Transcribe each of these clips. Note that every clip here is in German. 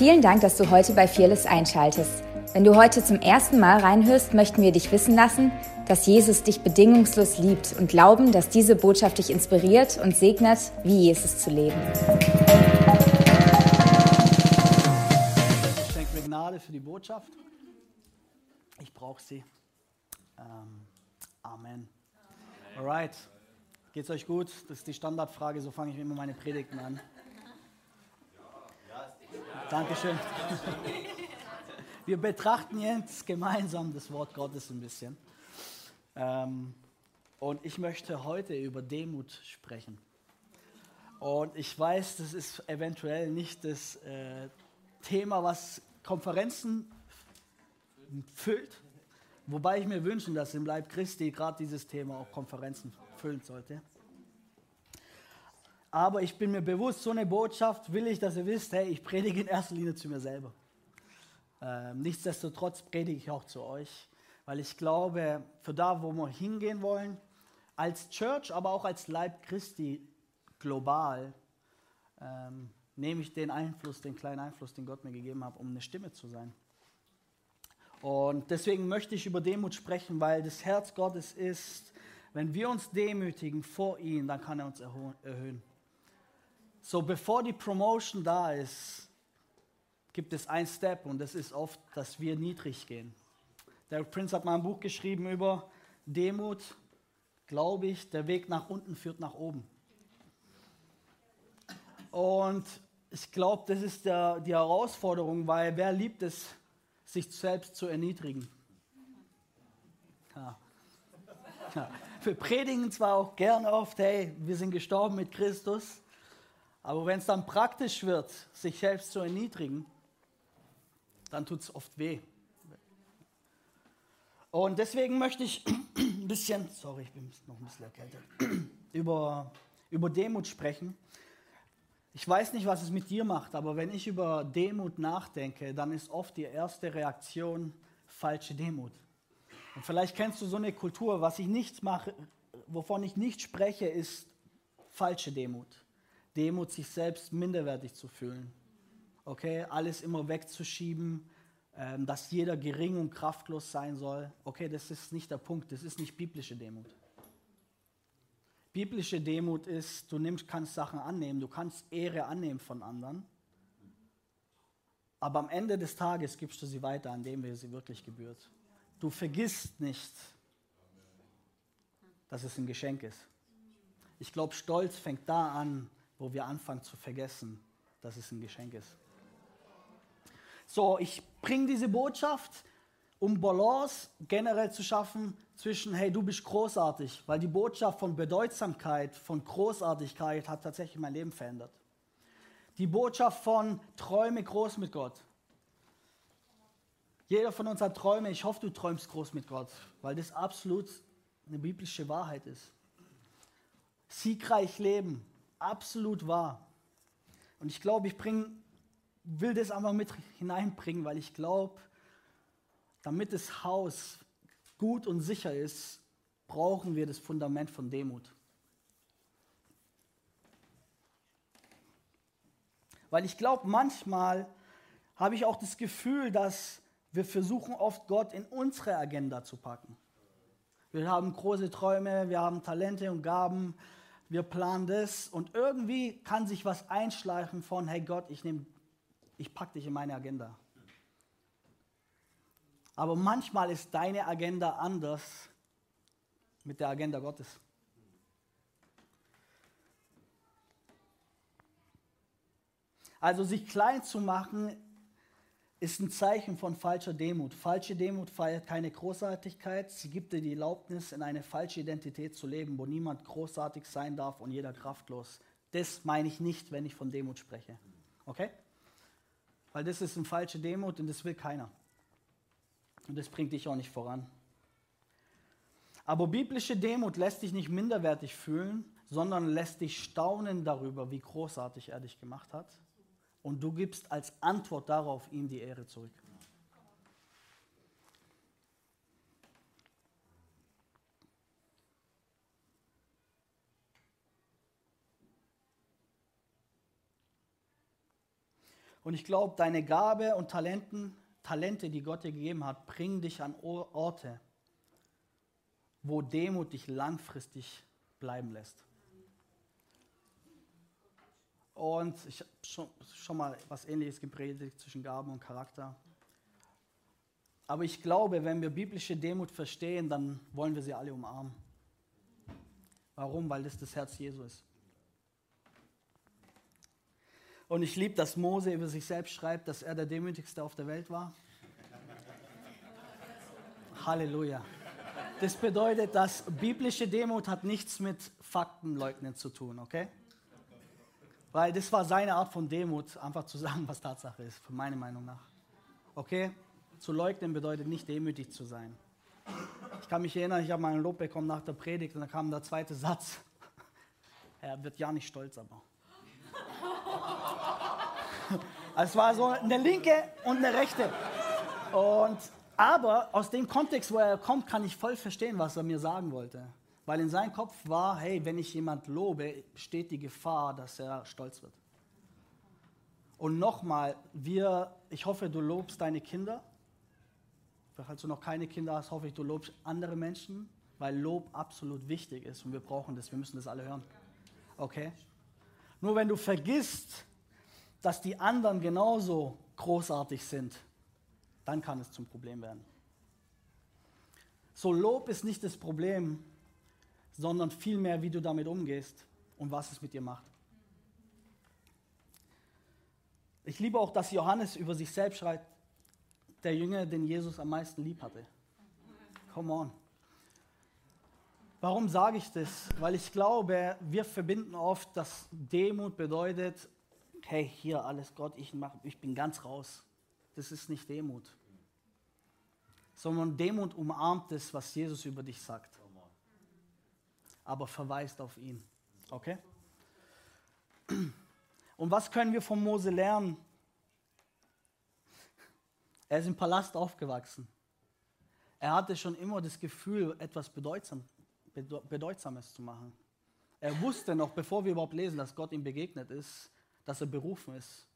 Vielen Dank, dass du heute bei Fearless einschaltest. Wenn du heute zum ersten Mal reinhörst, möchten wir dich wissen lassen, dass Jesus dich bedingungslos liebt und glauben, dass diese Botschaft dich inspiriert und segnet, wie Jesus zu leben. Ich schenke mir Gnade für die Botschaft. Ich brauche sie. Ähm, Amen. Alright. Geht's euch gut? Das ist die Standardfrage, so fange ich immer meine Predigten an. Dankeschön. Wir betrachten jetzt gemeinsam das Wort Gottes ein bisschen. Ähm, und ich möchte heute über Demut sprechen. Und ich weiß, das ist eventuell nicht das äh, Thema, was Konferenzen füllt. Wobei ich mir wünschen, dass im Leib Christi gerade dieses Thema auch Konferenzen füllen sollte. Aber ich bin mir bewusst, so eine Botschaft will ich, dass ihr wisst, hey, ich predige in erster Linie zu mir selber. Ähm, nichtsdestotrotz predige ich auch zu euch, weil ich glaube, für da, wo wir hingehen wollen, als Church, aber auch als Leib Christi global, ähm, nehme ich den Einfluss, den kleinen Einfluss, den Gott mir gegeben hat, um eine Stimme zu sein. Und deswegen möchte ich über Demut sprechen, weil das Herz Gottes ist, wenn wir uns demütigen vor ihm, dann kann er uns erhöhen. So, bevor die Promotion da ist, gibt es ein Step und das ist oft, dass wir niedrig gehen. Der Prinz hat mal ein Buch geschrieben über Demut, glaube ich, der Weg nach unten führt nach oben. Und ich glaube, das ist der, die Herausforderung, weil wer liebt es, sich selbst zu erniedrigen? Ja. Ja. Wir predigen zwar auch gern oft, hey, wir sind gestorben mit Christus, aber wenn es dann praktisch wird, sich selbst zu erniedrigen, dann tut es oft weh. Und deswegen möchte ich ein bisschen, sorry, ich bin noch ein bisschen erkältet, über, über Demut sprechen. Ich weiß nicht, was es mit dir macht, aber wenn ich über Demut nachdenke, dann ist oft die erste Reaktion falsche Demut. Und vielleicht kennst du so eine Kultur, was ich nicht mache, wovon ich nicht spreche, ist falsche Demut. Demut, sich selbst minderwertig zu fühlen. Okay, alles immer wegzuschieben, ähm, dass jeder gering und kraftlos sein soll. Okay, das ist nicht der Punkt, das ist nicht biblische Demut. Biblische Demut ist, du nimmst, kannst Sachen annehmen, du kannst Ehre annehmen von anderen, aber am Ende des Tages gibst du sie weiter, an dem wir sie wirklich gebührt. Du vergisst nicht, dass es ein Geschenk ist. Ich glaube, Stolz fängt da an, wo wir anfangen zu vergessen, dass es ein Geschenk ist. So, ich bringe diese Botschaft, um Balance generell zu schaffen zwischen, hey, du bist großartig, weil die Botschaft von Bedeutsamkeit, von Großartigkeit hat tatsächlich mein Leben verändert. Die Botschaft von Träume groß mit Gott. Jeder von uns hat Träume. Ich hoffe, du träumst groß mit Gott, weil das absolut eine biblische Wahrheit ist. Siegreich leben, absolut wahr. Und ich glaube, ich bring, will das einfach mit hineinbringen, weil ich glaube, damit das Haus gut und sicher ist, brauchen wir das Fundament von Demut. Weil ich glaube, manchmal habe ich auch das Gefühl, dass wir versuchen oft Gott in unsere Agenda zu packen. Wir haben große Träume, wir haben Talente und Gaben, wir planen das und irgendwie kann sich was einschleichen von, hey Gott, ich, ich pack dich in meine Agenda. Aber manchmal ist deine Agenda anders mit der Agenda Gottes. Also sich klein zu machen ist ein Zeichen von falscher Demut. Falsche Demut feiert keine Großartigkeit. Sie gibt dir die Erlaubnis, in eine falsche Identität zu leben, wo niemand großartig sein darf und jeder kraftlos. Das meine ich nicht, wenn ich von Demut spreche. Okay? Weil das ist eine falsche Demut und das will keiner. Und das bringt dich auch nicht voran. Aber biblische Demut lässt dich nicht minderwertig fühlen, sondern lässt dich staunen darüber, wie großartig er dich gemacht hat und du gibst als Antwort darauf ihm die Ehre zurück. Und ich glaube, deine Gabe und Talenten, Talente, die Gott dir gegeben hat, bringen dich an Orte, wo Demut dich langfristig bleiben lässt. Und ich habe schon, schon mal was Ähnliches gepredigt zwischen Gaben und Charakter. Aber ich glaube, wenn wir biblische Demut verstehen, dann wollen wir sie alle umarmen. Warum? Weil das das Herz Jesu ist. Und ich liebe, dass Mose über sich selbst schreibt, dass er der Demütigste auf der Welt war. Halleluja. Das bedeutet, dass biblische Demut hat nichts mit Faktenleugnen zu tun, okay? Weil das war seine Art von Demut, einfach zu sagen, was Tatsache ist, für meine Meinung nach. Okay? Zu leugnen bedeutet nicht demütig zu sein. Ich kann mich erinnern, ich habe mal ein Lob bekommen nach der Predigt und dann kam der zweite Satz. Er wird ja nicht stolz, aber. Also es war so eine linke und eine rechte. Und, aber aus dem Kontext, wo er kommt, kann ich voll verstehen, was er mir sagen wollte. Weil in seinem Kopf war, hey, wenn ich jemand lobe, besteht die Gefahr, dass er stolz wird. Und nochmal, wir, ich hoffe, du lobst deine Kinder falls du noch keine Kinder hast, hoffe ich, du lobst andere Menschen, weil Lob absolut wichtig ist und wir brauchen das, wir müssen das alle hören. Okay? Nur wenn du vergisst, dass die anderen genauso großartig sind, dann kann es zum Problem werden. So Lob ist nicht das Problem, sondern vielmehr, wie du damit umgehst und was es mit dir macht. Ich liebe auch, dass Johannes über sich selbst schreibt, der Jünger, den Jesus am meisten lieb hatte. Come on. Warum sage ich das? Weil ich glaube, wir verbinden oft, dass Demut bedeutet, hey, hier alles Gott, ich, mach, ich bin ganz raus. Das ist nicht Demut. Sondern Demut umarmt das, was Jesus über dich sagt. Aber verweist auf ihn. Okay? Und was können wir von Mose lernen? Er ist im Palast aufgewachsen. Er hatte schon immer das Gefühl, etwas Bedeutsam, Bedeutsames zu machen. Er wusste noch, bevor wir überhaupt lesen, dass Gott ihm begegnet ist, dass er berufen ist,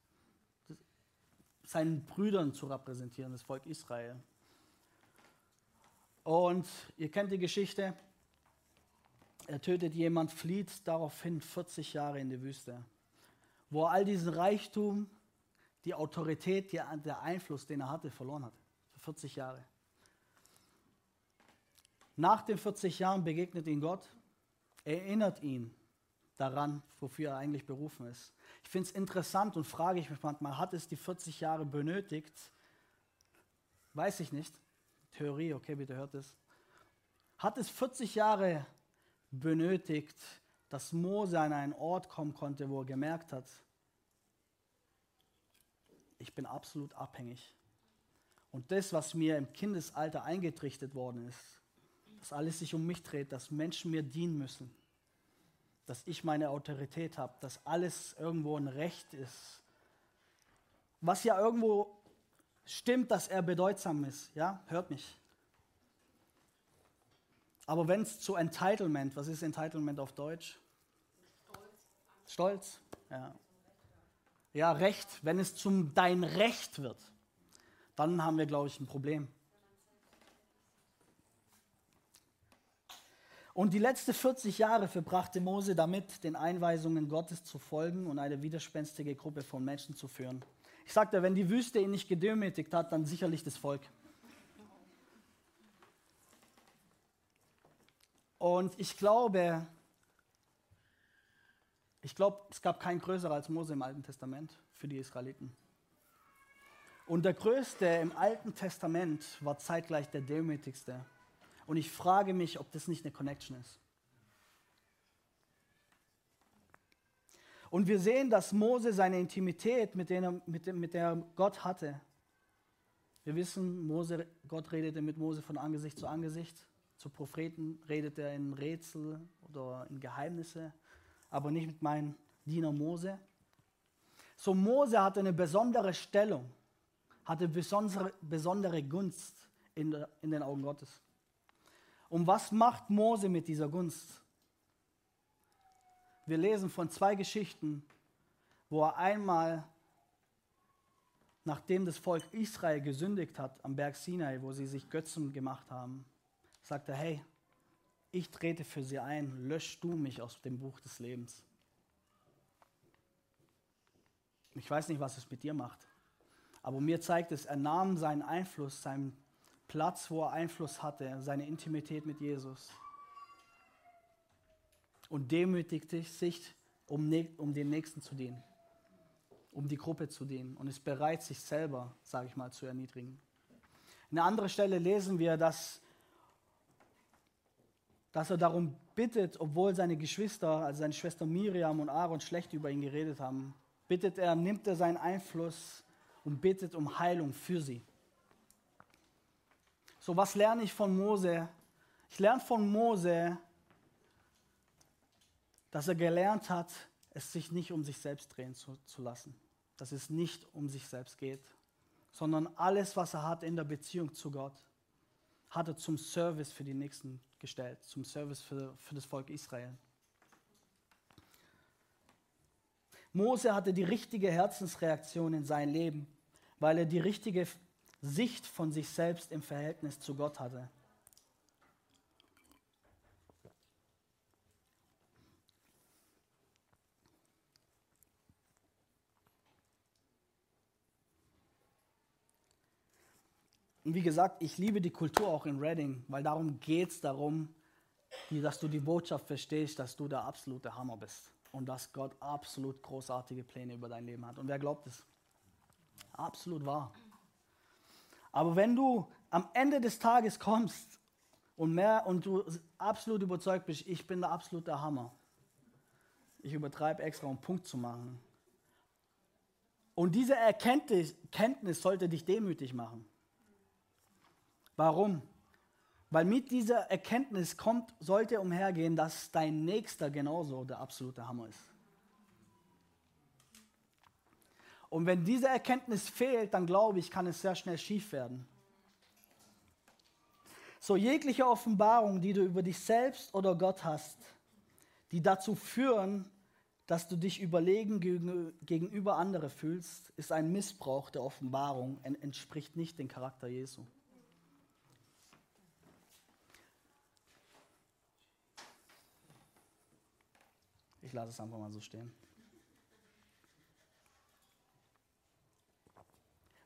seinen Brüdern zu repräsentieren, das Volk Israel. Und ihr kennt die Geschichte. Er tötet jemand, flieht daraufhin 40 Jahre in die Wüste, wo er all diesen Reichtum, die Autorität, die, der Einfluss, den er hatte, verloren hat. Für 40 Jahre. Nach den 40 Jahren begegnet ihn Gott, erinnert ihn daran, wofür er eigentlich berufen ist. Ich finde es interessant und frage ich mich manchmal, hat es die 40 Jahre benötigt? Weiß ich nicht. Theorie, okay, bitte hört es. Hat es 40 Jahre benötigt, dass Mose an einen Ort kommen konnte, wo er gemerkt hat, ich bin absolut abhängig. Und das, was mir im Kindesalter eingetrichtert worden ist, dass alles sich um mich dreht, dass Menschen mir dienen müssen, dass ich meine Autorität habe, dass alles irgendwo ein Recht ist, was ja irgendwo stimmt, dass er bedeutsam ist, ja, hört mich. Aber wenn es zu Entitlement, was ist Entitlement auf Deutsch? Stolz. Stolz, ja ja, Recht, wenn es zum dein Recht wird, dann haben wir, glaube ich, ein Problem. Und die letzten 40 Jahre verbrachte Mose damit, den Einweisungen Gottes zu folgen und eine widerspenstige Gruppe von Menschen zu führen. Ich sagte, wenn die Wüste ihn nicht gedemütigt hat, dann sicherlich das Volk. Und ich glaube, ich glaube, es gab keinen größeren als Mose im Alten Testament für die Israeliten. Und der Größte im Alten Testament war zeitgleich der Demütigste. Und ich frage mich, ob das nicht eine Connection ist. Und wir sehen, dass Mose seine Intimität, mit der, mit, mit der Gott hatte. Wir wissen, Mose, Gott redete mit Mose von Angesicht zu Angesicht. Zu Propheten redet er in Rätsel oder in Geheimnisse aber nicht mit meinem Diener Mose. So Mose hatte eine besondere Stellung, hatte besondere, besondere Gunst in, der, in den Augen Gottes. Und was macht Mose mit dieser Gunst? Wir lesen von zwei Geschichten, wo er einmal nachdem das Volk Israel gesündigt hat am Berg Sinai, wo sie sich Götzen gemacht haben, sagt er, hey, ich trete für sie ein, lösch du mich aus dem Buch des Lebens. Ich weiß nicht, was es mit dir macht, aber mir zeigt es, er nahm seinen Einfluss, seinen Platz, wo er Einfluss hatte, seine Intimität mit Jesus und demütigte sich, um, um den Nächsten zu dienen um die Gruppe zu dienen und ist bereit, sich selber, sage ich mal, zu erniedrigen. In einer Stelle lesen wir, dass, dass er darum bittet, obwohl seine Geschwister, also seine Schwester Miriam und Aaron schlecht über ihn geredet haben, bittet er, nimmt er seinen Einfluss und bittet um Heilung für sie. So, was lerne ich von Mose? Ich lerne von Mose, dass er gelernt hat, es sich nicht um sich selbst drehen zu, zu lassen dass es nicht um sich selbst geht, sondern alles, was er hat in der Beziehung zu Gott, hat er zum Service für die Nächsten gestellt, zum Service für, für das Volk Israel. Mose hatte die richtige Herzensreaktion in sein Leben, weil er die richtige Sicht von sich selbst im Verhältnis zu Gott hatte. Und wie gesagt, ich liebe die Kultur auch in Reading, weil darum geht es darum, dass du die Botschaft verstehst, dass du der absolute Hammer bist und dass Gott absolut großartige Pläne über dein Leben hat. Und wer glaubt es? Absolut wahr. Aber wenn du am Ende des Tages kommst und mehr und du absolut überzeugt bist, ich bin der absolute Hammer. Ich übertreibe extra, um Punkt zu machen. Und diese Erkenntnis, Erkenntnis sollte dich demütig machen. Warum? Weil mit dieser Erkenntnis kommt, sollte umhergehen, dass dein Nächster genauso der absolute Hammer ist. Und wenn diese Erkenntnis fehlt, dann glaube ich, kann es sehr schnell schief werden. So jegliche Offenbarung, die du über dich selbst oder Gott hast, die dazu führen, dass du dich überlegen gegenüber andere fühlst, ist ein Missbrauch der Offenbarung entspricht nicht dem Charakter Jesu. Ich lasse es einfach mal so stehen.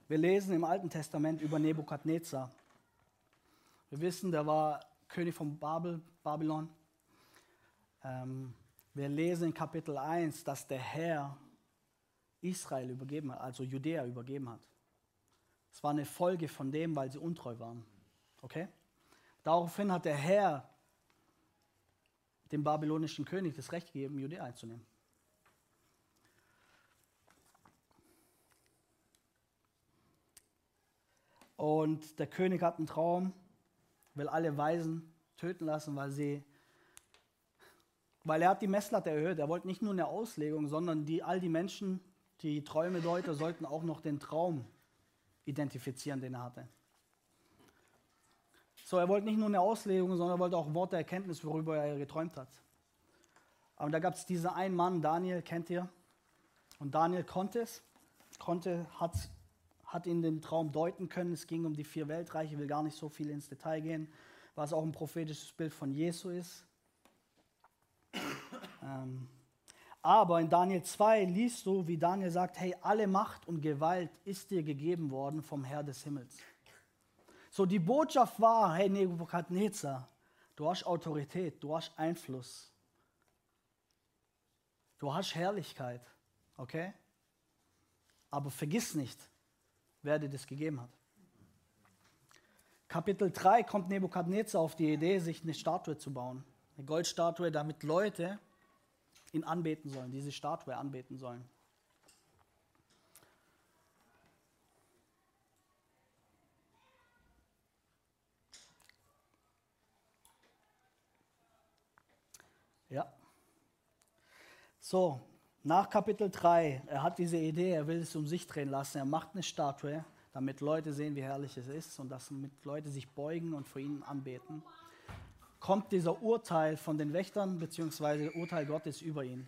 Wir lesen im Alten Testament über Nebukadnezar. Wir wissen, der war König von Babel, Babylon. Ähm, wir lesen in Kapitel 1, dass der Herr Israel übergeben hat, also Judäa übergeben hat. Es war eine Folge von dem, weil sie untreu waren. Okay? Daraufhin hat der Herr dem babylonischen König das Recht gegeben, Judäa einzunehmen. Und der König hat einen Traum, will alle Weisen töten lassen, weil sie, weil er hat die Messlatte erhöht. Er wollte nicht nur eine Auslegung, sondern die, all die Menschen, die Träume deuten, sollten auch noch den Traum identifizieren, den er hatte. So, er wollte nicht nur eine Auslegung, sondern er wollte auch Worte Erkenntnis, worüber er geträumt hat. Aber da gab es diesen einen Mann, Daniel, kennt ihr? Und Daniel konnte es, konnte, hat, hat ihn den Traum deuten können. Es ging um die vier Weltreiche, ich will gar nicht so viel ins Detail gehen, was auch ein prophetisches Bild von Jesu ist. ähm, aber in Daniel 2 liest du, wie Daniel sagt, hey, alle Macht und Gewalt ist dir gegeben worden vom Herr des Himmels. So, die Botschaft war, hey Nebukadnezar, du hast Autorität, du hast Einfluss. Du hast Herrlichkeit, okay? Aber vergiss nicht, wer dir das gegeben hat. Kapitel 3 kommt Nebukadnezar auf die Idee, sich eine Statue zu bauen. Eine Goldstatue, damit Leute ihn anbeten sollen, diese Statue anbeten sollen. Ja. So, nach Kapitel 3, er hat diese Idee, er will es um sich drehen lassen. Er macht eine Statue, damit Leute sehen, wie herrlich es ist und dass Leute sich beugen und vor ihnen anbeten. Kommt dieser Urteil von den Wächtern bzw. Urteil Gottes über ihn.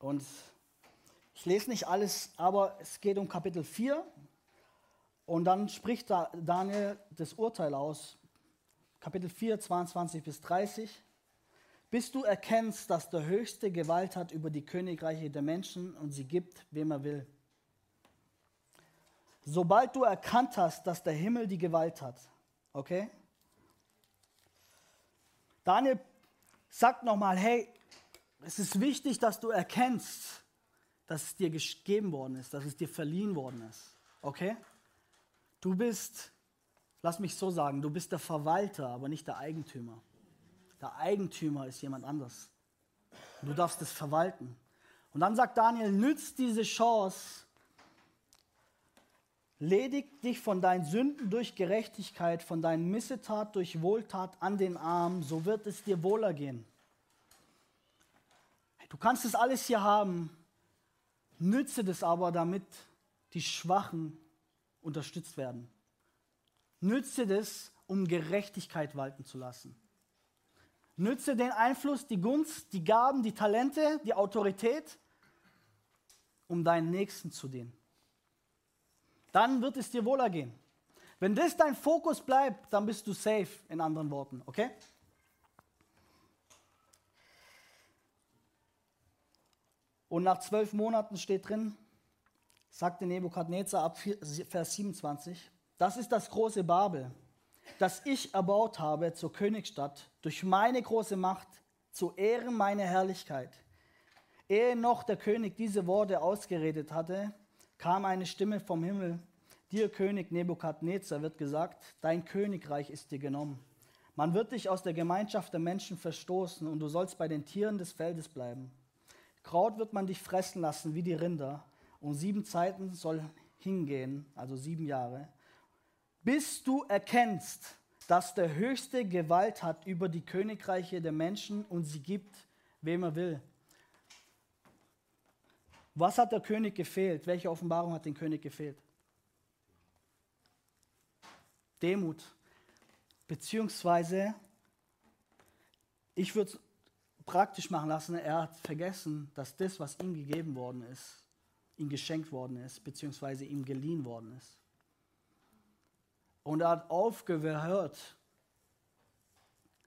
Und Ich lese nicht alles, aber es geht um Kapitel 4. Und dann spricht da Daniel das Urteil aus. Kapitel 4, 22 bis 30. Bis du erkennst, dass der Höchste Gewalt hat über die Königreiche der Menschen und sie gibt, wem er will. Sobald du erkannt hast, dass der Himmel die Gewalt hat, okay? Daniel sagt nochmal, hey, es ist wichtig, dass du erkennst, dass es dir gegeben worden ist, dass es dir verliehen worden ist. Okay? Du bist, lass mich so sagen, du bist der Verwalter, aber nicht der Eigentümer. Der Eigentümer ist jemand anders. Du darfst es verwalten. Und dann sagt Daniel, nützt diese Chance, ledig dich von deinen Sünden durch Gerechtigkeit, von deinen Missetat durch Wohltat an den Arm, so wird es dir wohler gehen. Du kannst es alles hier haben, nütze das aber, damit die Schwachen unterstützt werden. Nütze das, um Gerechtigkeit walten zu lassen. Nütze den Einfluss, die Gunst, die Gaben, die Talente, die Autorität, um deinen Nächsten zu dienen. Dann wird es dir wohler gehen. Wenn das dein Fokus bleibt, dann bist du safe, in anderen Worten, okay? Und nach zwölf Monaten steht drin, sagte Nebukadnezar ab Vers 27, das ist das große Babel, das ich erbaut habe zur Königsstadt durch meine große Macht, zu Ehren meiner Herrlichkeit. Ehe noch der König diese Worte ausgeredet hatte, kam eine Stimme vom Himmel. Dir, König Nebukadnezar, wird gesagt, dein Königreich ist dir genommen. Man wird dich aus der Gemeinschaft der Menschen verstoßen und du sollst bei den Tieren des Feldes bleiben. Kraut wird man dich fressen lassen wie die Rinder und sieben Zeiten soll hingehen, also sieben Jahre, bis du erkennst, dass der Höchste Gewalt hat über die Königreiche der Menschen und sie gibt, wem er will. Was hat der König gefehlt? Welche Offenbarung hat dem König gefehlt? Demut. Beziehungsweise, ich würde praktisch machen lassen, er hat vergessen, dass das, was ihm gegeben worden ist, ihm geschenkt worden ist, beziehungsweise ihm geliehen worden ist. Und er hat aufgehört,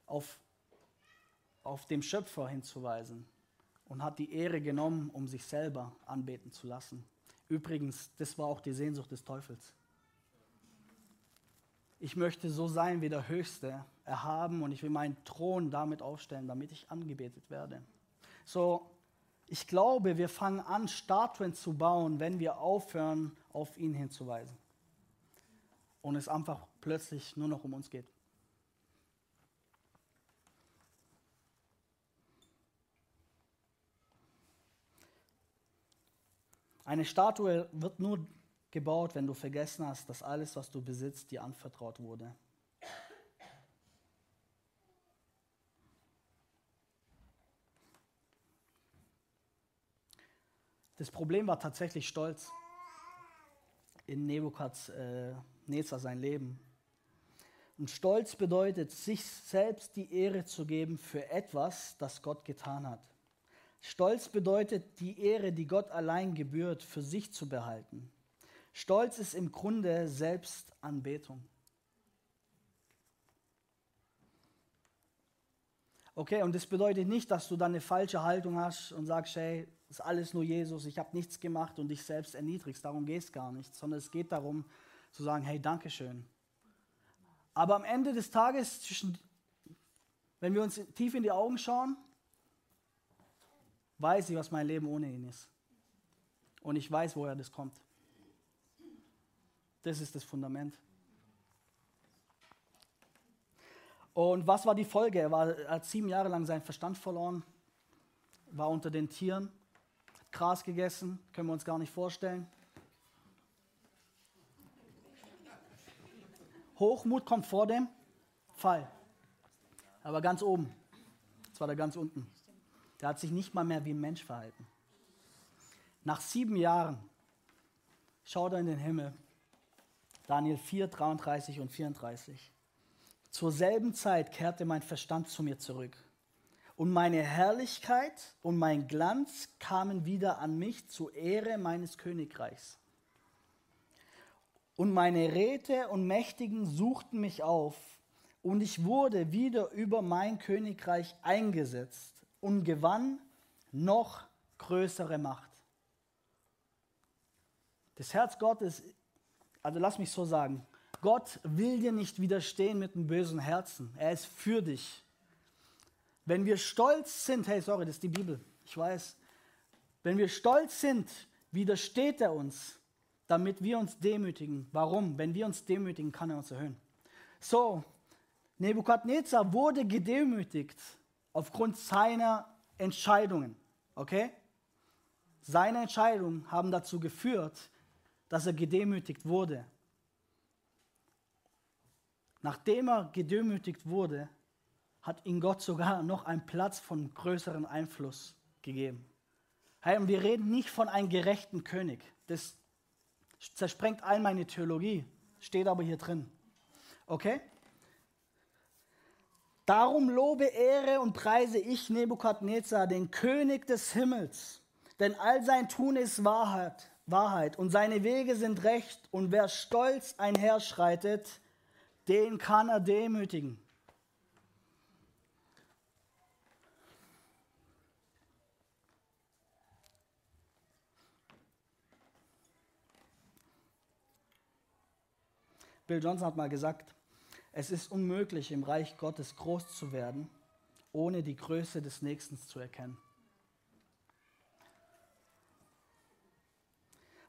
auf, auf den Schöpfer hinzuweisen und hat die Ehre genommen, um sich selber anbeten zu lassen. Übrigens, das war auch die Sehnsucht des Teufels. Ich möchte so sein wie der Höchste, erhaben und ich will meinen Thron damit aufstellen, damit ich angebetet werde. So, ich glaube, wir fangen an, Statuen zu bauen, wenn wir aufhören, auf ihn hinzuweisen. Und es einfach plötzlich nur noch um uns geht. Eine Statue wird nur gebaut, wenn du vergessen hast, dass alles, was du besitzt, dir anvertraut wurde. Das Problem war tatsächlich Stolz in Nebukadnezar äh, sein Leben. Und Stolz bedeutet, sich selbst die Ehre zu geben für etwas, das Gott getan hat. Stolz bedeutet, die Ehre, die Gott allein gebührt, für sich zu behalten. Stolz ist im Grunde Selbstanbetung. Okay, und das bedeutet nicht, dass du dann eine falsche Haltung hast und sagst, hey, ist alles nur Jesus, ich habe nichts gemacht und dich selbst erniedrigst. Darum geht es gar nicht, sondern es geht darum zu sagen, hey, Dankeschön. Aber am Ende des Tages, zwischen, wenn wir uns tief in die Augen schauen, weiß ich, was mein Leben ohne ihn ist. Und ich weiß, woher das kommt. Das ist das Fundament. Und was war die Folge? Er, war, er hat sieben Jahre lang seinen Verstand verloren, war unter den Tieren, Gras gegessen, können wir uns gar nicht vorstellen. Hochmut kommt vor dem Fall. Aber ganz oben. Das war da ganz unten. Der hat sich nicht mal mehr wie ein Mensch verhalten. Nach sieben Jahren schaut er in den Himmel. Daniel 4, 33 und 34. Zur selben Zeit kehrte mein Verstand zu mir zurück Und meine Herrlichkeit und mein Glanz kamen wieder an mich zur Ehre meines Königreichs. Und meine Räte und Mächtigen suchten mich auf, und ich wurde wieder über mein Königreich eingesetzt und gewann noch größere Macht. Das Herz Gottes, also lass mich so sagen, Gott will dir nicht widerstehen mit einem bösen Herzen. Er ist für dich. Wenn wir stolz sind, hey, sorry, das ist die Bibel, ich weiß. Wenn wir stolz sind, widersteht er uns, damit wir uns demütigen. Warum? Wenn wir uns demütigen, kann er uns erhöhen. So, Nebukadnezar wurde gedemütigt aufgrund seiner Entscheidungen. Okay? Seine Entscheidungen haben dazu geführt, dass er gedemütigt wurde. Nachdem er gedemütigt wurde, hat ihm Gott sogar noch einen Platz von größerem Einfluss gegeben. Hey, und wir reden nicht von einem gerechten König. Das zersprengt all meine Theologie, steht aber hier drin. Okay? Darum lobe, Ehre und preise ich Nebukadnezar, den König des Himmels. Denn all sein Tun ist Wahrheit, Wahrheit und seine Wege sind recht. Und wer stolz einherschreitet, den kann er demütigen. Bill Johnson hat mal gesagt, es ist unmöglich, im Reich Gottes groß zu werden, ohne die Größe des Nächsten zu erkennen.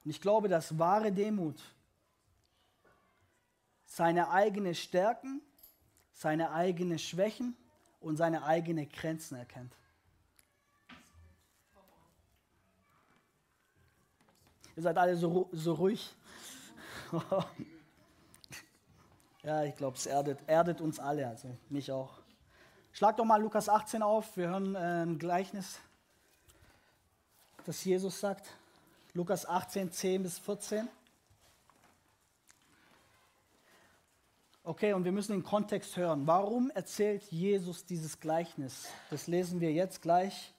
Und ich glaube, dass wahre Demut seine eigenen Stärken, seine eigenen Schwächen und seine eigenen Grenzen erkennt. Ihr seid alle so, so ruhig. Ja, ich glaube, es erdet, erdet uns alle, also mich auch. Schlag doch mal Lukas 18 auf. Wir hören äh, ein Gleichnis, das Jesus sagt. Lukas 18, 10 bis 14. Okay, und wir müssen den Kontext hören. Warum erzählt Jesus dieses Gleichnis? Das lesen wir jetzt gleich,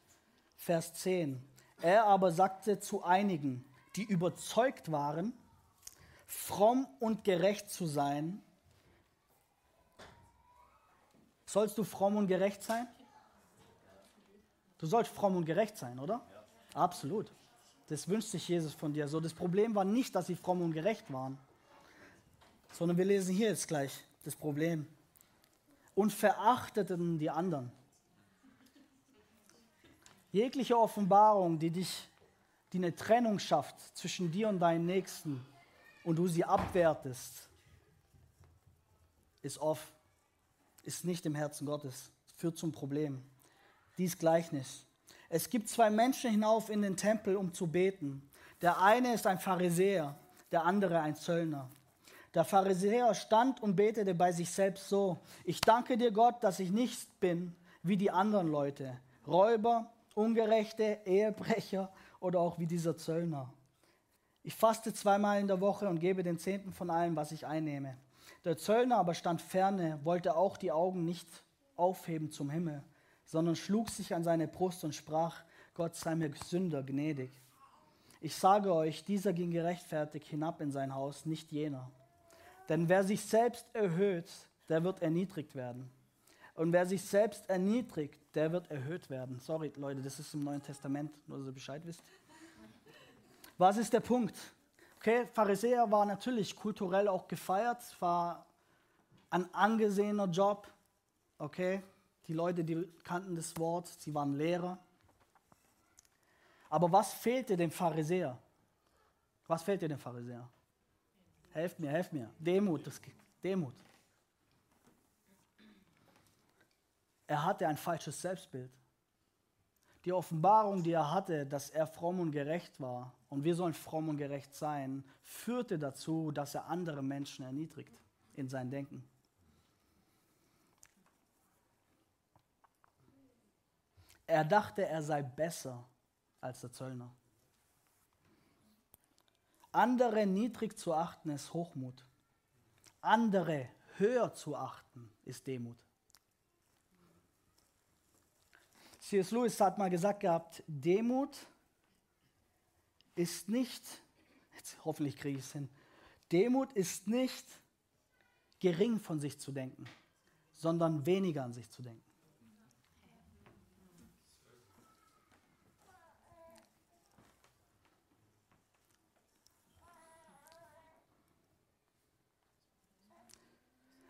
Vers 10. Er aber sagte zu einigen, die überzeugt waren, fromm und gerecht zu sein, Sollst du fromm und gerecht sein? Du sollst fromm und gerecht sein, oder? Ja. Absolut. Das wünscht sich Jesus von dir. So, das Problem war nicht, dass sie fromm und gerecht waren, sondern wir lesen hier jetzt gleich das Problem. Und verachteten die anderen. Jegliche Offenbarung, die dich, die eine Trennung schafft zwischen dir und deinem Nächsten und du sie abwertest, ist off ist nicht im Herzen Gottes. führt zum Problem. Dies Gleichnis. Es gibt zwei Menschen hinauf in den Tempel, um zu beten. Der eine ist ein Pharisäer, der andere ein Zöllner. Der Pharisäer stand und betete bei sich selbst so, ich danke dir Gott, dass ich nicht bin wie die anderen Leute, Räuber, Ungerechte, Ehebrecher oder auch wie dieser Zöllner. Ich faste zweimal in der Woche und gebe den Zehnten von allem, was ich einnehme. Der Zöllner aber stand ferne, wollte auch die Augen nicht aufheben zum Himmel, sondern schlug sich an seine Brust und sprach, Gott sei mir Sünder gnädig. Ich sage euch, dieser ging gerechtfertigt hinab in sein Haus, nicht jener. Denn wer sich selbst erhöht, der wird erniedrigt werden. Und wer sich selbst erniedrigt, der wird erhöht werden. Sorry, Leute, das ist im Neuen Testament, nur dass ihr Bescheid wisst. Was ist der Punkt? Okay, Pharisäer war natürlich kulturell auch gefeiert, war ein angesehener Job. Okay, die Leute, die kannten das Wort, sie waren Lehrer. Aber was fehlte dem Pharisäer? Was fehlte dem Pharisäer? Helft mir, helft mir. Demut, das, Demut. Er hatte ein falsches Selbstbild. Die Offenbarung, die er hatte, dass er fromm und gerecht war, und wir sollen fromm und gerecht sein, führte dazu, dass er andere Menschen erniedrigt in sein Denken. Er dachte, er sei besser als der Zöllner. Andere niedrig zu achten ist Hochmut. Andere höher zu achten ist Demut. C.S. Lewis hat mal gesagt gehabt, Demut ist nicht, jetzt hoffentlich kriege ich es hin, Demut ist nicht gering von sich zu denken, sondern weniger an sich zu denken.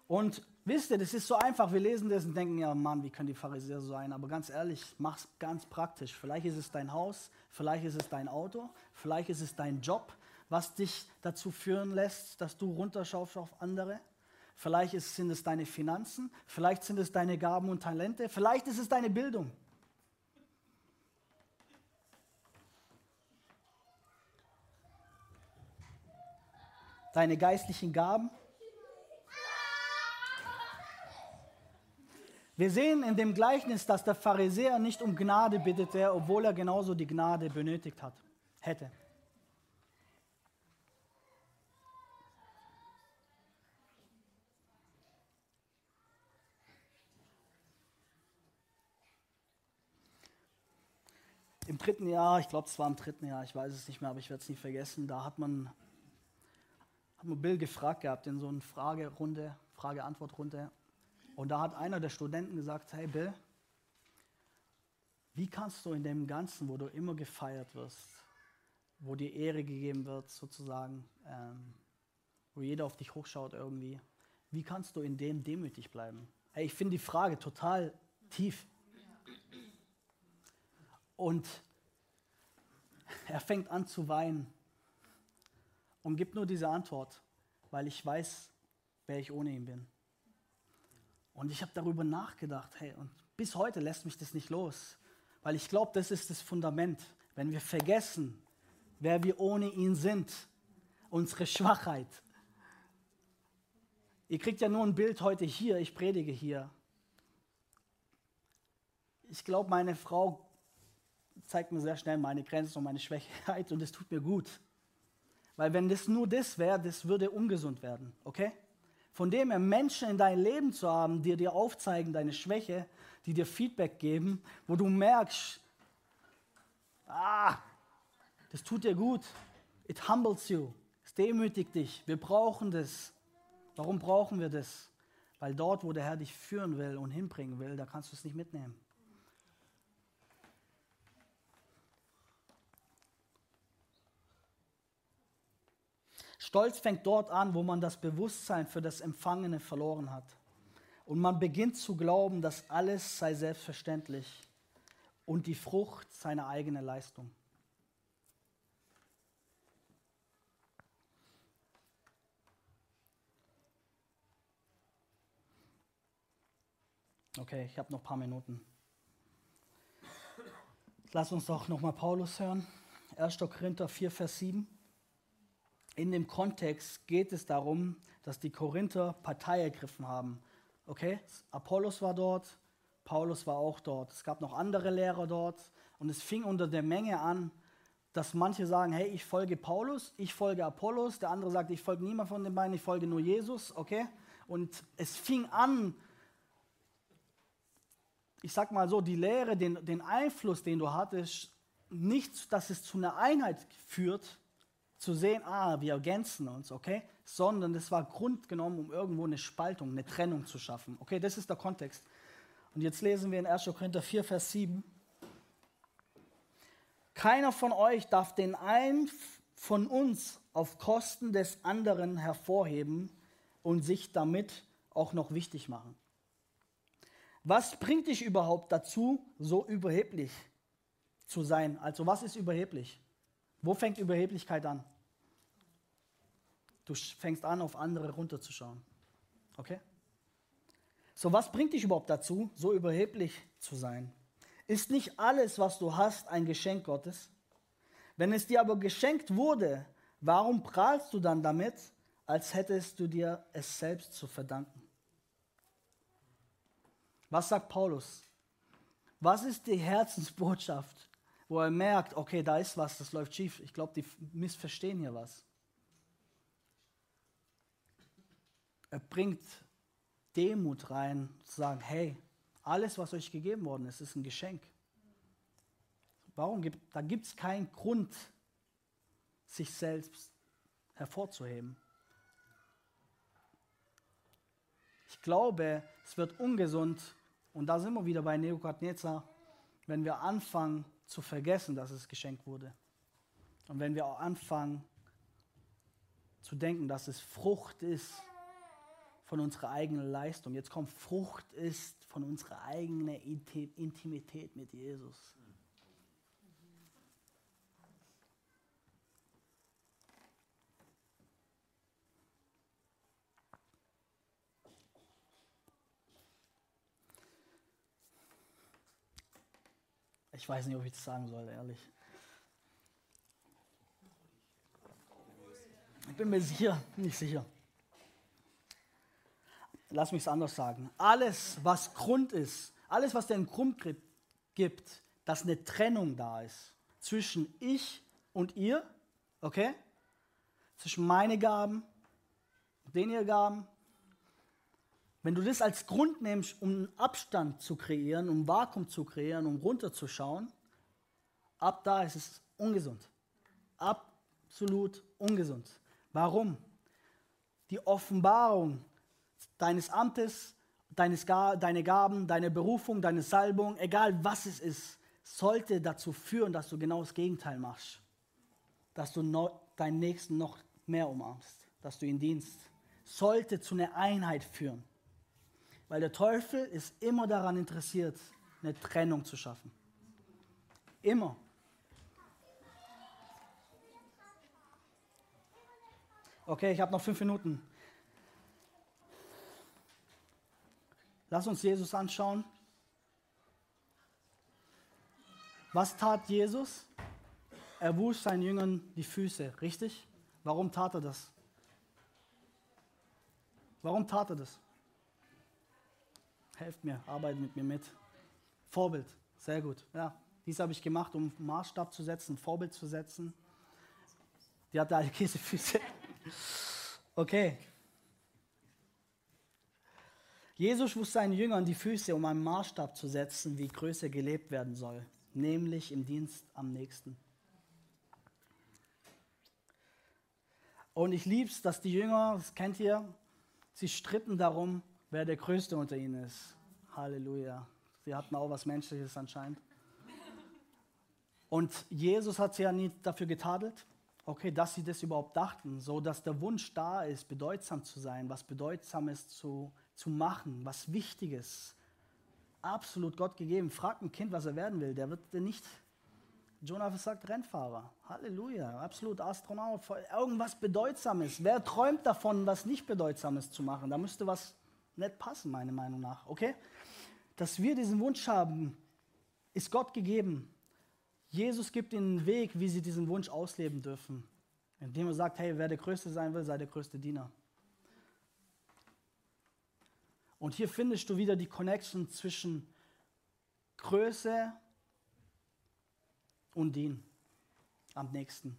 Und wisst ihr, das ist so einfach, wir lesen das und denken, ja Mann, wie können die Pharisäer so sein? Aber ganz ehrlich, mach's ganz praktisch. Vielleicht ist es dein Haus, vielleicht ist es dein Auto, vielleicht ist es dein Job, was dich dazu führen lässt, dass du runterschaust auf andere. Vielleicht ist, sind es deine Finanzen, vielleicht sind es deine Gaben und Talente, vielleicht ist es deine Bildung. Deine geistlichen Gaben, Wir sehen in dem Gleichnis, dass der Pharisäer nicht um Gnade bittete, obwohl er genauso die Gnade benötigt hat, hätte. Im dritten Jahr, ich glaube, es war im dritten Jahr, ich weiß es nicht mehr, aber ich werde es nicht vergessen, da hat man, hat man Bill gefragt gehabt in so einer Fragerunde, Frage-Antwort-Runde. Und da hat einer der Studenten gesagt, hey Bill, wie kannst du in dem Ganzen, wo du immer gefeiert wirst, wo dir Ehre gegeben wird, sozusagen, ähm, wo jeder auf dich hochschaut irgendwie, wie kannst du in dem demütig bleiben? Hey, ich finde die Frage total tief. Und er fängt an zu weinen und gibt nur diese Antwort, weil ich weiß, wer ich ohne ihn bin. Und ich habe darüber nachgedacht, hey, und bis heute lässt mich das nicht los, weil ich glaube, das ist das Fundament. Wenn wir vergessen, wer wir ohne ihn sind, unsere Schwachheit. Ihr kriegt ja nur ein Bild heute hier, ich predige hier. Ich glaube, meine Frau zeigt mir sehr schnell meine Grenzen und meine Schwächheit und es tut mir gut. Weil wenn das nur das wäre, das würde ungesund werden, okay? Von dem her Menschen in dein Leben zu haben, die dir aufzeigen, deine Schwäche, die dir Feedback geben, wo du merkst, ah, das tut dir gut. It humbles you. Es demütigt dich. Wir brauchen das. Warum brauchen wir das? Weil dort, wo der Herr dich führen will und hinbringen will, da kannst du es nicht mitnehmen. Stolz fängt dort an, wo man das Bewusstsein für das Empfangene verloren hat. Und man beginnt zu glauben, dass alles sei selbstverständlich und die Frucht seiner eigenen Leistung. Okay, ich habe noch ein paar Minuten. Lass uns doch nochmal Paulus hören. 1. Korinther 4, Vers 7 in dem Kontext geht es darum, dass die Korinther Partei ergriffen haben. Okay, Apollos war dort, Paulus war auch dort. Es gab noch andere Lehrer dort und es fing unter der Menge an, dass manche sagen, hey, ich folge Paulus, ich folge Apollos, der andere sagt, ich folge niemand von den beiden, ich folge nur Jesus, okay? Und es fing an, ich sag mal so, die Lehre, den, den Einfluss, den du hattest, nicht, dass es zu einer Einheit führt, zu sehen, ah, wir ergänzen uns, okay? Sondern es war grundgenommen, um irgendwo eine Spaltung, eine Trennung zu schaffen. Okay, das ist der Kontext. Und jetzt lesen wir in 1. Korinther 4, Vers 7. Keiner von euch darf den einen von uns auf Kosten des anderen hervorheben und sich damit auch noch wichtig machen. Was bringt dich überhaupt dazu, so überheblich zu sein? Also was ist überheblich? Wo fängt Überheblichkeit an? Du fängst an, auf andere runterzuschauen. Okay? So, was bringt dich überhaupt dazu, so überheblich zu sein? Ist nicht alles, was du hast, ein Geschenk Gottes? Wenn es dir aber geschenkt wurde, warum prahlst du dann damit, als hättest du dir es selbst zu verdanken? Was sagt Paulus? Was ist die Herzensbotschaft wo er merkt, okay, da ist was, das läuft schief. Ich glaube, die missverstehen hier was. Er bringt Demut rein, zu sagen, hey, alles, was euch gegeben worden ist, ist ein Geschenk. Warum gibt da gibt es keinen Grund, sich selbst hervorzuheben? Ich glaube, es wird ungesund, und da sind wir wieder bei Nebukadnezar, wenn wir anfangen zu vergessen, dass es geschenkt wurde. Und wenn wir auch anfangen zu denken, dass es Frucht ist von unserer eigenen Leistung. Jetzt kommt Frucht ist von unserer eigenen Intimität mit Jesus. Ich weiß nicht, ob ich das sagen soll, ehrlich. Ich bin mir sicher, nicht sicher. Lass mich es anders sagen. Alles, was Grund ist, alles, was den Grund gibt, dass eine Trennung da ist zwischen ich und ihr, okay? Zwischen meine Gaben und den ihr Gaben, wenn du das als Grund nimmst, um einen Abstand zu kreieren, um Vakuum zu kreieren, um runterzuschauen, ab da ist es ungesund. Absolut ungesund. Warum? Die Offenbarung deines Amtes, deines, deine Gaben, deine Berufung, deine Salbung, egal was es ist, sollte dazu führen, dass du genau das Gegenteil machst. Dass du noch, deinen Nächsten noch mehr umarmst, dass du ihn dienst. Sollte zu einer Einheit führen. Weil der Teufel ist immer daran interessiert, eine Trennung zu schaffen. Immer. Okay, ich habe noch fünf Minuten. Lass uns Jesus anschauen. Was tat Jesus? Er wusch seinen Jüngern die Füße, richtig? Warum tat er das? Warum tat er das? Helft mir, arbeitet mit mir mit. Vorbild, sehr gut. Ja, dies habe ich gemacht, um Maßstab zu setzen, Vorbild zu setzen. Die hatte alle Käsefüße. Okay. Jesus wusch seinen Jüngern die Füße, um einen Maßstab zu setzen, wie Größe gelebt werden soll, nämlich im Dienst am nächsten. Und ich liebe es, dass die Jünger, das kennt ihr, sie stritten darum, wer der Größte unter ihnen ist. Halleluja. Sie hatten auch was Menschliches anscheinend. Und Jesus hat sie ja nie dafür getadelt, okay, dass sie das überhaupt dachten, so dass der Wunsch da ist, bedeutsam zu sein, was Bedeutsames zu, zu machen, was Wichtiges. Absolut Gott gegeben. Fragt ein Kind, was er werden will. Der wird nicht, Jonah sagt Rennfahrer. Halleluja. Absolut Astronaut. Irgendwas Bedeutsames. Wer träumt davon, was nicht Bedeutsames zu machen? Da müsste was nicht passen, meiner Meinung nach. Okay? Dass wir diesen Wunsch haben, ist Gott gegeben. Jesus gibt ihnen einen Weg, wie sie diesen Wunsch ausleben dürfen. Indem er sagt, hey, wer der Größte sein will, sei der größte Diener. Und hier findest du wieder die Connection zwischen Größe und Dien am nächsten.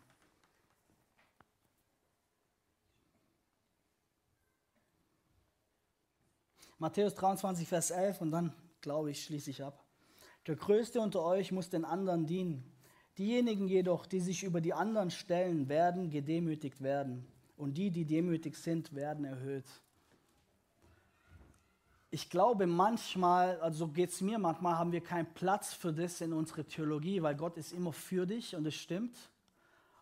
Matthäus 23, Vers 11 und dann, glaube ich, schließe ich ab. Der Größte unter euch muss den anderen dienen. Diejenigen jedoch, die sich über die anderen stellen, werden gedemütigt werden. Und die, die demütig sind, werden erhöht. Ich glaube manchmal, also geht es mir, manchmal haben wir keinen Platz für das in unserer Theologie, weil Gott ist immer für dich und es stimmt.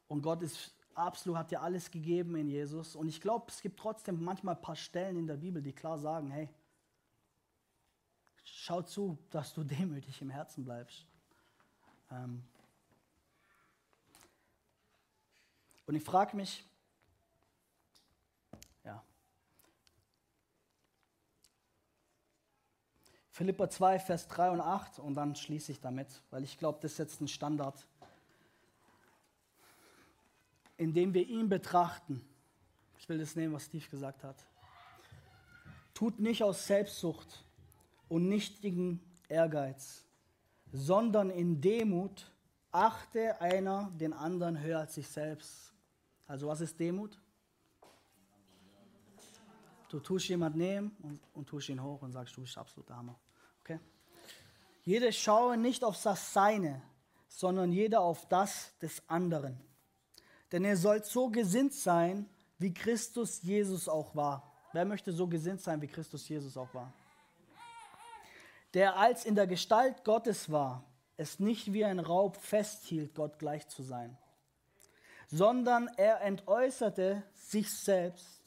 Und Gott ist absolut, hat dir alles gegeben in Jesus. Und ich glaube, es gibt trotzdem manchmal ein paar Stellen in der Bibel, die klar sagen, hey, schau zu, dass du demütig im Herzen bleibst. Ähm und ich frage mich, ja, Philippa 2, Vers 3 und 8 und dann schließe ich damit, weil ich glaube, das setzt einen Standard, indem wir ihn betrachten. Ich will das nehmen, was Steve gesagt hat. Tut nicht aus Selbstsucht und nichtigen Ehrgeiz, sondern in Demut achte einer den anderen höher als sich selbst. Also was ist Demut? Du tust jemand nehmen und, und tust ihn hoch und sagst, du bist absolut Hammer. Okay? Jeder schaue nicht auf das Seine, sondern jeder auf das des anderen. Denn ihr sollt so gesinnt sein, wie Christus Jesus auch war. Wer möchte so gesinnt sein, wie Christus Jesus auch war? Der als in der Gestalt Gottes war, es nicht wie ein Raub festhielt, Gott gleich zu sein, sondern er entäußerte sich selbst,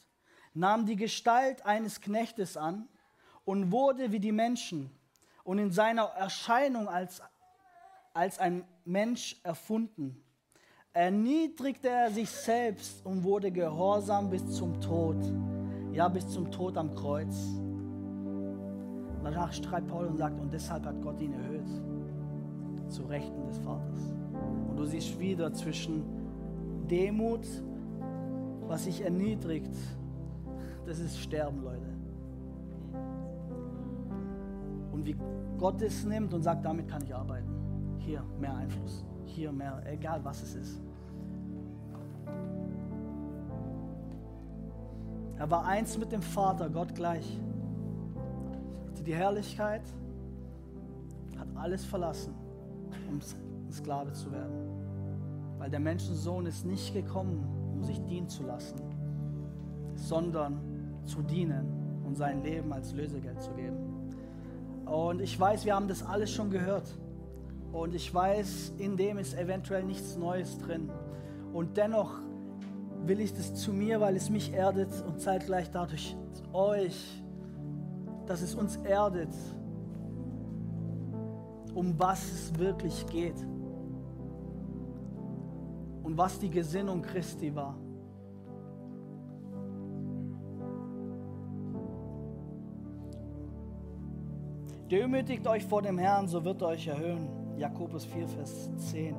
nahm die Gestalt eines Knechtes an und wurde wie die Menschen und in seiner Erscheinung als, als ein Mensch erfunden. Erniedrigte er sich selbst und wurde gehorsam bis zum Tod, ja bis zum Tod am Kreuz. Danach schreibt Paul und sagt, und deshalb hat Gott ihn erhöht, zu Rechten des Vaters. Und du siehst wieder zwischen Demut, was sich erniedrigt, das ist Sterben, Leute. Und wie Gott es nimmt und sagt, damit kann ich arbeiten. Hier mehr Einfluss, hier mehr, egal was es ist. Er war eins mit dem Vater, Gott gleich. Die Herrlichkeit, hat alles verlassen, um Sklave zu werden. Weil der Menschensohn ist nicht gekommen, um sich dienen zu lassen, sondern zu dienen und sein Leben als Lösegeld zu geben. Und ich weiß, wir haben das alles schon gehört. Und ich weiß, in dem ist eventuell nichts Neues drin. Und dennoch will ich das zu mir, weil es mich erdet und zeitgleich dadurch euch, dass es uns erdet, um was es wirklich geht und was die Gesinnung Christi war. Demütigt euch vor dem Herrn, so wird er euch erhöhen. Jakobus 4, Vers 10.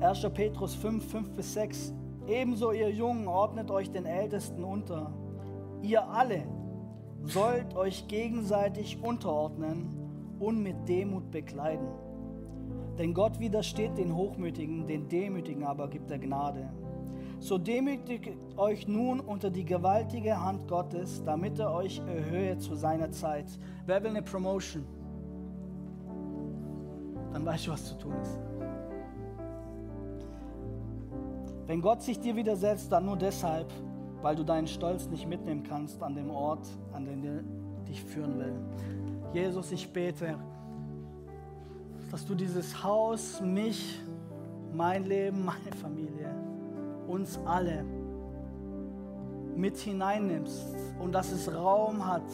1. Petrus 5, 5 bis 6. Ebenso ihr Jungen ordnet euch den Ältesten unter. Ihr alle sollt euch gegenseitig unterordnen und mit Demut bekleiden. Denn Gott widersteht den Hochmütigen, den Demütigen aber gibt er Gnade. So demütigt euch nun unter die gewaltige Hand Gottes, damit er euch erhöhe zu seiner Zeit. Wer will eine Promotion? Dann weißt du, was zu tun ist. Wenn Gott sich dir widersetzt, dann nur deshalb, weil du deinen Stolz nicht mitnehmen kannst an dem Ort, an den er dich führen will. Jesus, ich bete, dass du dieses Haus, mich, mein Leben, meine Familie, uns alle mit hineinnimmst und dass es Raum hat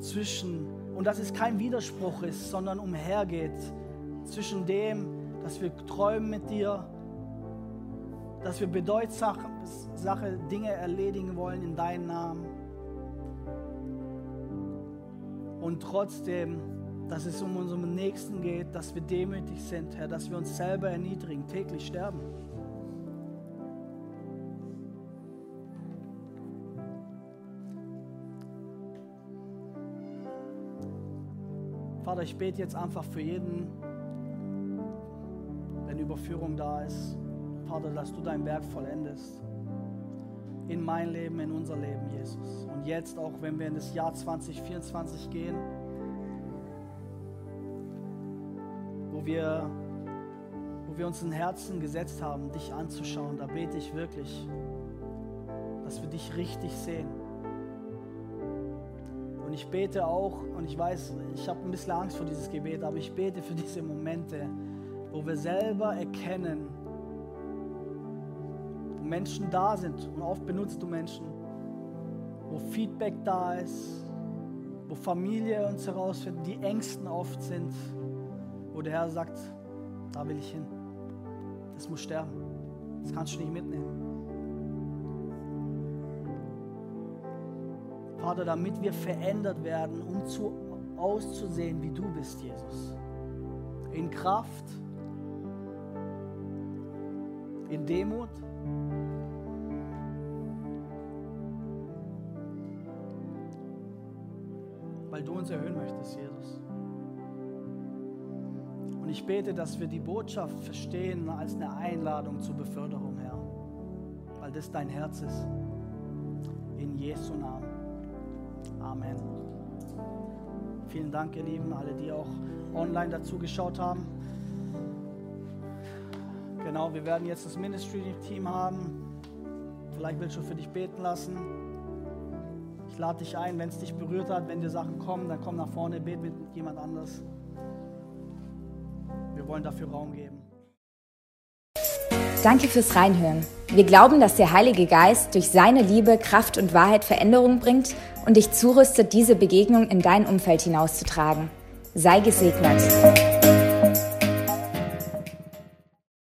zwischen und dass es kein Widerspruch ist, sondern umhergeht zwischen dem, dass wir träumen mit dir, dass wir bedeutsame Dinge erledigen wollen in deinem Namen und trotzdem, dass es um unseren Nächsten geht, dass wir demütig sind, Herr, dass wir uns selber erniedrigen, täglich sterben. Vater, ich bete jetzt einfach für jeden, wenn Überführung da ist. Vater, dass du dein Werk vollendest. In mein Leben, in unser Leben, Jesus. Und jetzt auch, wenn wir in das Jahr 2024 gehen, wo wir, wo wir uns in Herzen gesetzt haben, dich anzuschauen, da bete ich wirklich, dass wir dich richtig sehen und ich bete auch, und ich weiß, ich habe ein bisschen Angst vor dieses Gebet, aber ich bete für diese Momente, wo wir selber erkennen, Menschen da sind, und oft benutzt du Menschen, wo Feedback da ist, wo Familie uns herausfindet, die Ängsten oft sind, wo der Herr sagt, da will ich hin. Das muss sterben. Das kannst du nicht mitnehmen. Vater, damit wir verändert werden, um zu, auszusehen, wie du bist, Jesus. In Kraft, in Demut. Uns erhöhen möchtest, Jesus. Und ich bete, dass wir die Botschaft verstehen als eine Einladung zur Beförderung, Herr. Weil das dein Herz ist. In Jesu Namen. Amen. Vielen Dank, ihr Lieben, alle, die auch online dazu geschaut haben. Genau, wir werden jetzt das Ministry-Team haben. Vielleicht willst du für dich beten lassen. Ich lade dich ein, wenn es dich berührt hat, wenn dir Sachen kommen, dann komm nach vorne, bet mit jemand anders. Wir wollen dafür Raum geben. Danke fürs Reinhören. Wir glauben, dass der Heilige Geist durch seine Liebe, Kraft und Wahrheit Veränderung bringt und dich zurüstet, diese Begegnung in dein Umfeld hinauszutragen. Sei gesegnet.